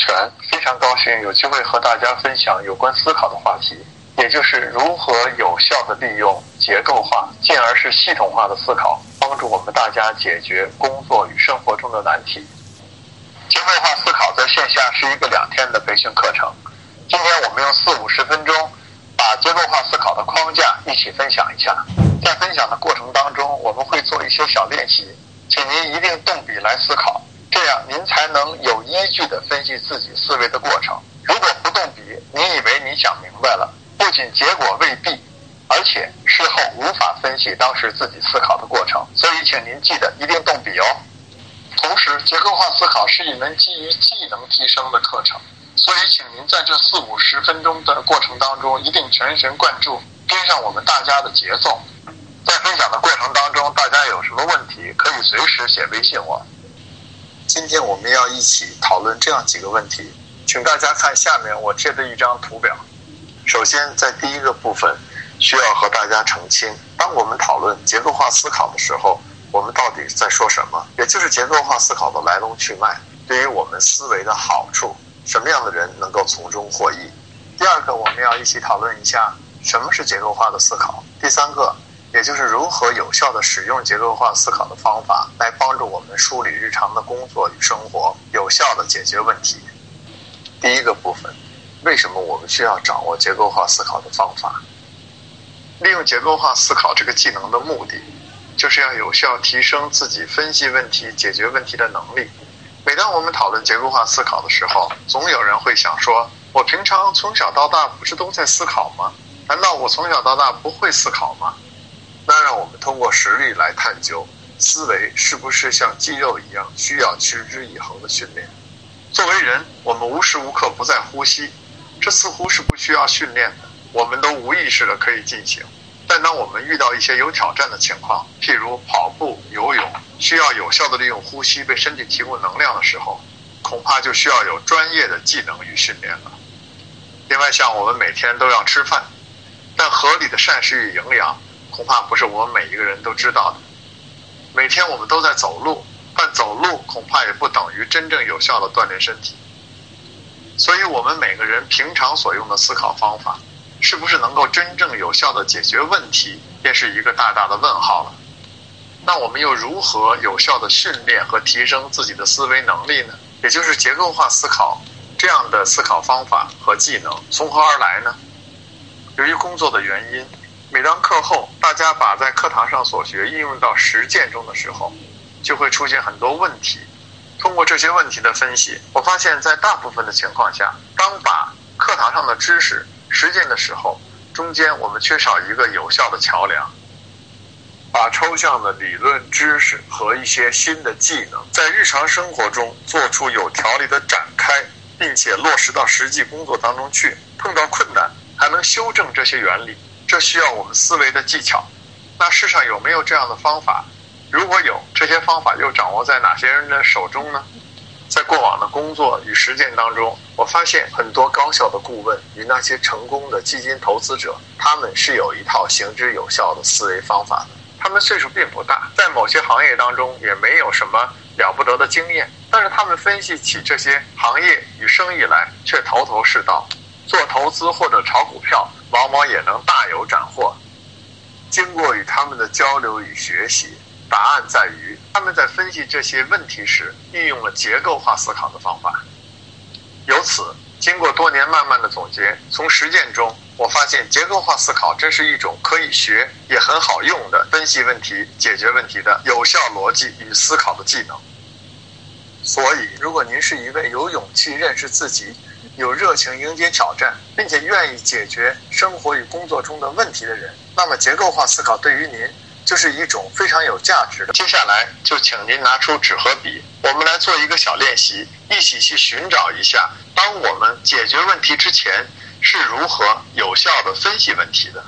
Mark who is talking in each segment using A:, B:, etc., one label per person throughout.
A: 全，非常高兴有机会和大家分享有关思考的话题，也就是如何有效的利用结构化，进而是系统化的思考，帮助我们大家解决工作与生活中的难题。结构化思考在线下是一个两天的培训课程，今天我们用四五十分钟，把结构化思考的框架一起分享一下。在分享的过程当中，我们会做一些小练习，请您一定动笔来思考。这样您才能有依据地分析自己思维的过程。如果不动笔，你以为你想明白了，不仅结果未必，而且事后无法分析当时自己思考的过程。所以，请您记得一定动笔哦。同时，结构化思考是一门基于技能提升的课程，所以请您在这四五十分钟的过程当中，一定全神贯注，跟上我们大家的节奏。在分享的过程当中，大家有什么问题，可以随时写微信我。今天我们要一起讨论这样几个问题，请大家看下面我贴的一张图表。首先，在第一个部分，需要和大家澄清：当我们讨论结构化思考的时候，我们到底在说什么？也就是结构化思考的来龙去脉，对于我们思维的好处，什么样的人能够从中获益？第二个，我们要一起讨论一下什么是结构化的思考。第三个。也就是如何有效地使用结构化思考的方法，来帮助我们梳理日常的工作与生活，有效地解决问题。第一个部分，为什么我们需要掌握结构化思考的方法？利用结构化思考这个技能的目的，就是要有效提升自己分析问题、解决问题的能力。每当我们讨论结构化思考的时候，总有人会想说：“我平常从小到大不是都在思考吗？难道我从小到大不会思考吗？”那让我们通过实例来探究，思维是不是像肌肉一样需要持之以恒的训练？作为人，我们无时无刻不在呼吸，这似乎是不需要训练的，我们都无意识的可以进行。但当我们遇到一些有挑战的情况，譬如跑步、游泳，需要有效的利用呼吸为身体提供能量的时候，恐怕就需要有专业的技能与训练了。另外，像我们每天都要吃饭，但合理的膳食与营养。恐怕不是我们每一个人都知道的。每天我们都在走路，但走路恐怕也不等于真正有效的锻炼身体。所以，我们每个人平常所用的思考方法，是不是能够真正有效的解决问题，便是一个大大的问号了。那我们又如何有效的训练和提升自己的思维能力呢？也就是结构化思考这样的思考方法和技能从何而来呢？由于工作的原因。每当课后大家把在课堂上所学应用到实践中的时候，就会出现很多问题。通过这些问题的分析，我发现，在大部分的情况下，当把课堂上的知识实践的时候，中间我们缺少一个有效的桥梁，把抽象的理论知识和一些新的技能，在日常生活中做出有条理的展开，并且落实到实际工作当中去。碰到困难，还能修正这些原理。这需要我们思维的技巧。那世上有没有这样的方法？如果有，这些方法又掌握在哪些人的手中呢？在过往的工作与实践当中，我发现很多高效的顾问与那些成功的基金投资者，他们是有一套行之有效的思维方法的。他们岁数并不大，在某些行业当中也没有什么了不得的经验，但是他们分析起这些行业与生意来，却头头是道。做投资或者炒股票，往往也能大有斩获。经过与他们的交流与学习，答案在于他们在分析这些问题时，运用了结构化思考的方法。由此，经过多年慢慢的总结，从实践中，我发现结构化思考真是一种可以学也很好用的分析问题、解决问题的有效逻辑与思考的技能。所以，如果您是一位有勇气认识自己，有热情迎接挑战，并且愿意解决生活与工作中的问题的人，那么结构化思考对于您就是一种非常有价值的。接下来就请您拿出纸和笔，我们来做一个小练习，一起去寻找一下：当我们解决问题之前，是如何有效的分析问题的。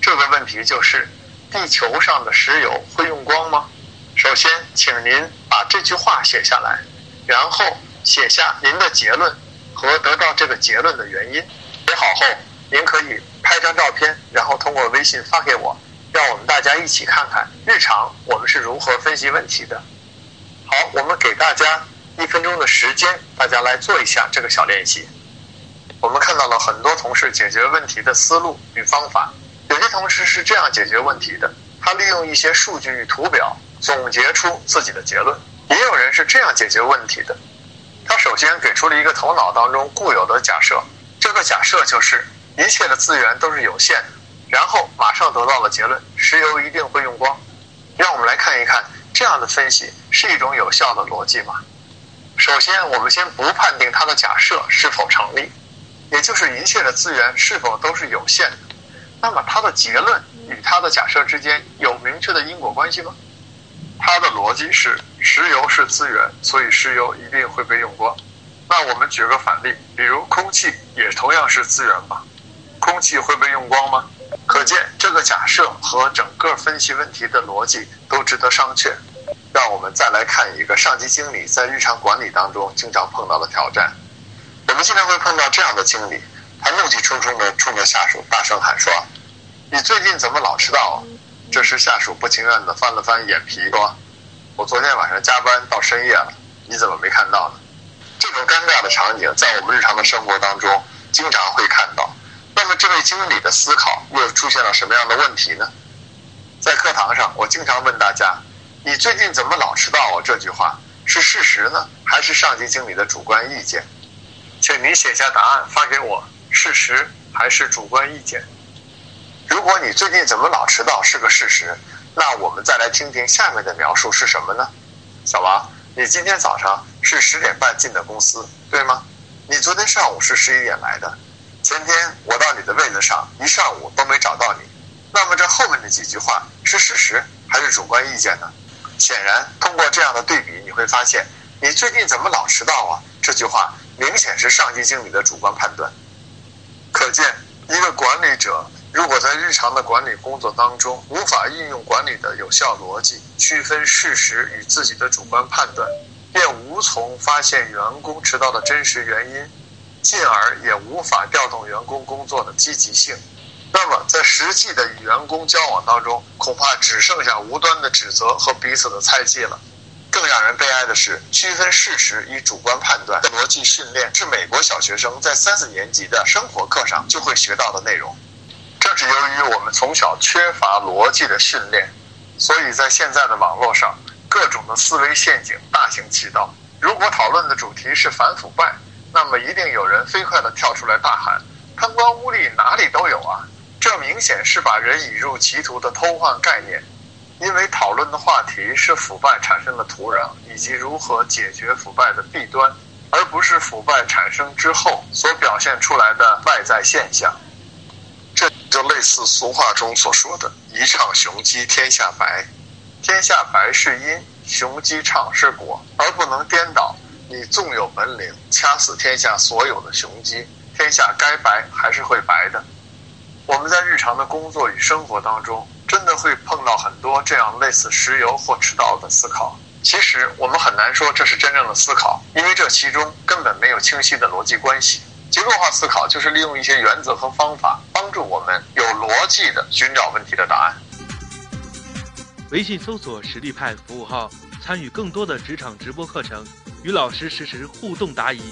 A: 这个问题就是：地球上的石油会用光吗？首先，请您把这句话写下来，然后写下您的结论和得到这个结论的原因。写好后，您可以拍张照片，然后通过微信发给我，让我们大家一起看看日常我们是如何分析问题的。好，我们给大家一分钟的时间，大家来做一下这个小练习。我们看到了很多同事解决问题的思路与方法。有些同事是这样解决问题的：他利用一些数据与图表总结出自己的结论；也有人是这样解决问题的：他首先给出了一个头脑当中固有的假设，这个假设就是一切的资源都是有限的，然后马上得到了结论：石油一定会用光。让我们来看一看，这样的分析是一种有效的逻辑吗？首先，我们先不判定他的假设是否成立。也就是一切的资源是否都是有限的？那么他的结论与他的假设之间有明确的因果关系吗？他的逻辑是石油是资源，所以石油一定会被用光。那我们举个反例，比如空气也同样是资源吧？空气会被用光吗？可见这个假设和整个分析问题的逻辑都值得商榷。让我们再来看一个上级经理在日常管理当中经常碰到的挑战。我们经常会碰到这样的经理，他怒气冲冲地冲着下属大声喊说：“你最近怎么老迟到？”啊？”这时下属不情愿地翻了翻眼皮说：“我昨天晚上加班到深夜了，你怎么没看到呢？”这种尴尬的场景在我们日常的生活当中经常会看到。那么这位经理的思考又出现了什么样的问题呢？在课堂上，我经常问大家：“你最近怎么老迟到？”啊？”这句话是事实呢，还是上级经理的主观意见？请您写下答案发给我，事实还是主观意见？如果你最近怎么老迟到是个事实，那我们再来听听下面的描述是什么呢？小王，你今天早上是十点半进的公司，对吗？你昨天上午是十一点来的，前天我到你的位子上一上午都没找到你，那么这后面的几句话是事实还是主观意见呢？显然，通过这样的对比，你会发现你最近怎么老迟到啊？这句话。明显是上级经理的主观判断。可见，一个管理者如果在日常的管理工作当中无法运用管理的有效逻辑，区分事实与自己的主观判断，便无从发现员工迟到的真实原因，进而也无法调动员工工作的积极性。那么，在实际的与员工交往当中，恐怕只剩下无端的指责和彼此的猜忌了。更让人悲哀的是，区分事实与主观判断的逻辑训练是美国小学生在三四年级的生活课上就会学到的内容。正是由于我们从小缺乏逻辑的训练，所以在现在的网络上，各种的思维陷阱大行其道。如果讨论的主题是反腐败，那么一定有人飞快地跳出来大喊：“贪官污吏哪里都有啊！”这明显是把人引入歧途的偷换概念。因为讨论的话题是腐败产生的土壤以及如何解决腐败的弊端，而不是腐败产生之后所表现出来的外在现象。类似俗话中所说的“一唱雄鸡天下白”，天下白是因，雄鸡唱是果，而不能颠倒。你纵有本领，掐死天下所有的雄鸡，天下该白还是会白的。我们在日常的工作与生活当中。真的会碰到很多这样类似石油或迟到的思考。其实我们很难说这是真正的思考，因为这其中根本没有清晰的逻辑关系。结构化思考就是利用一些原则和方法，帮助我们有逻辑的寻找问题的答案。
B: 微信搜索“实力派”服务号，参与更多的职场直播课程，与老师实时互动答疑。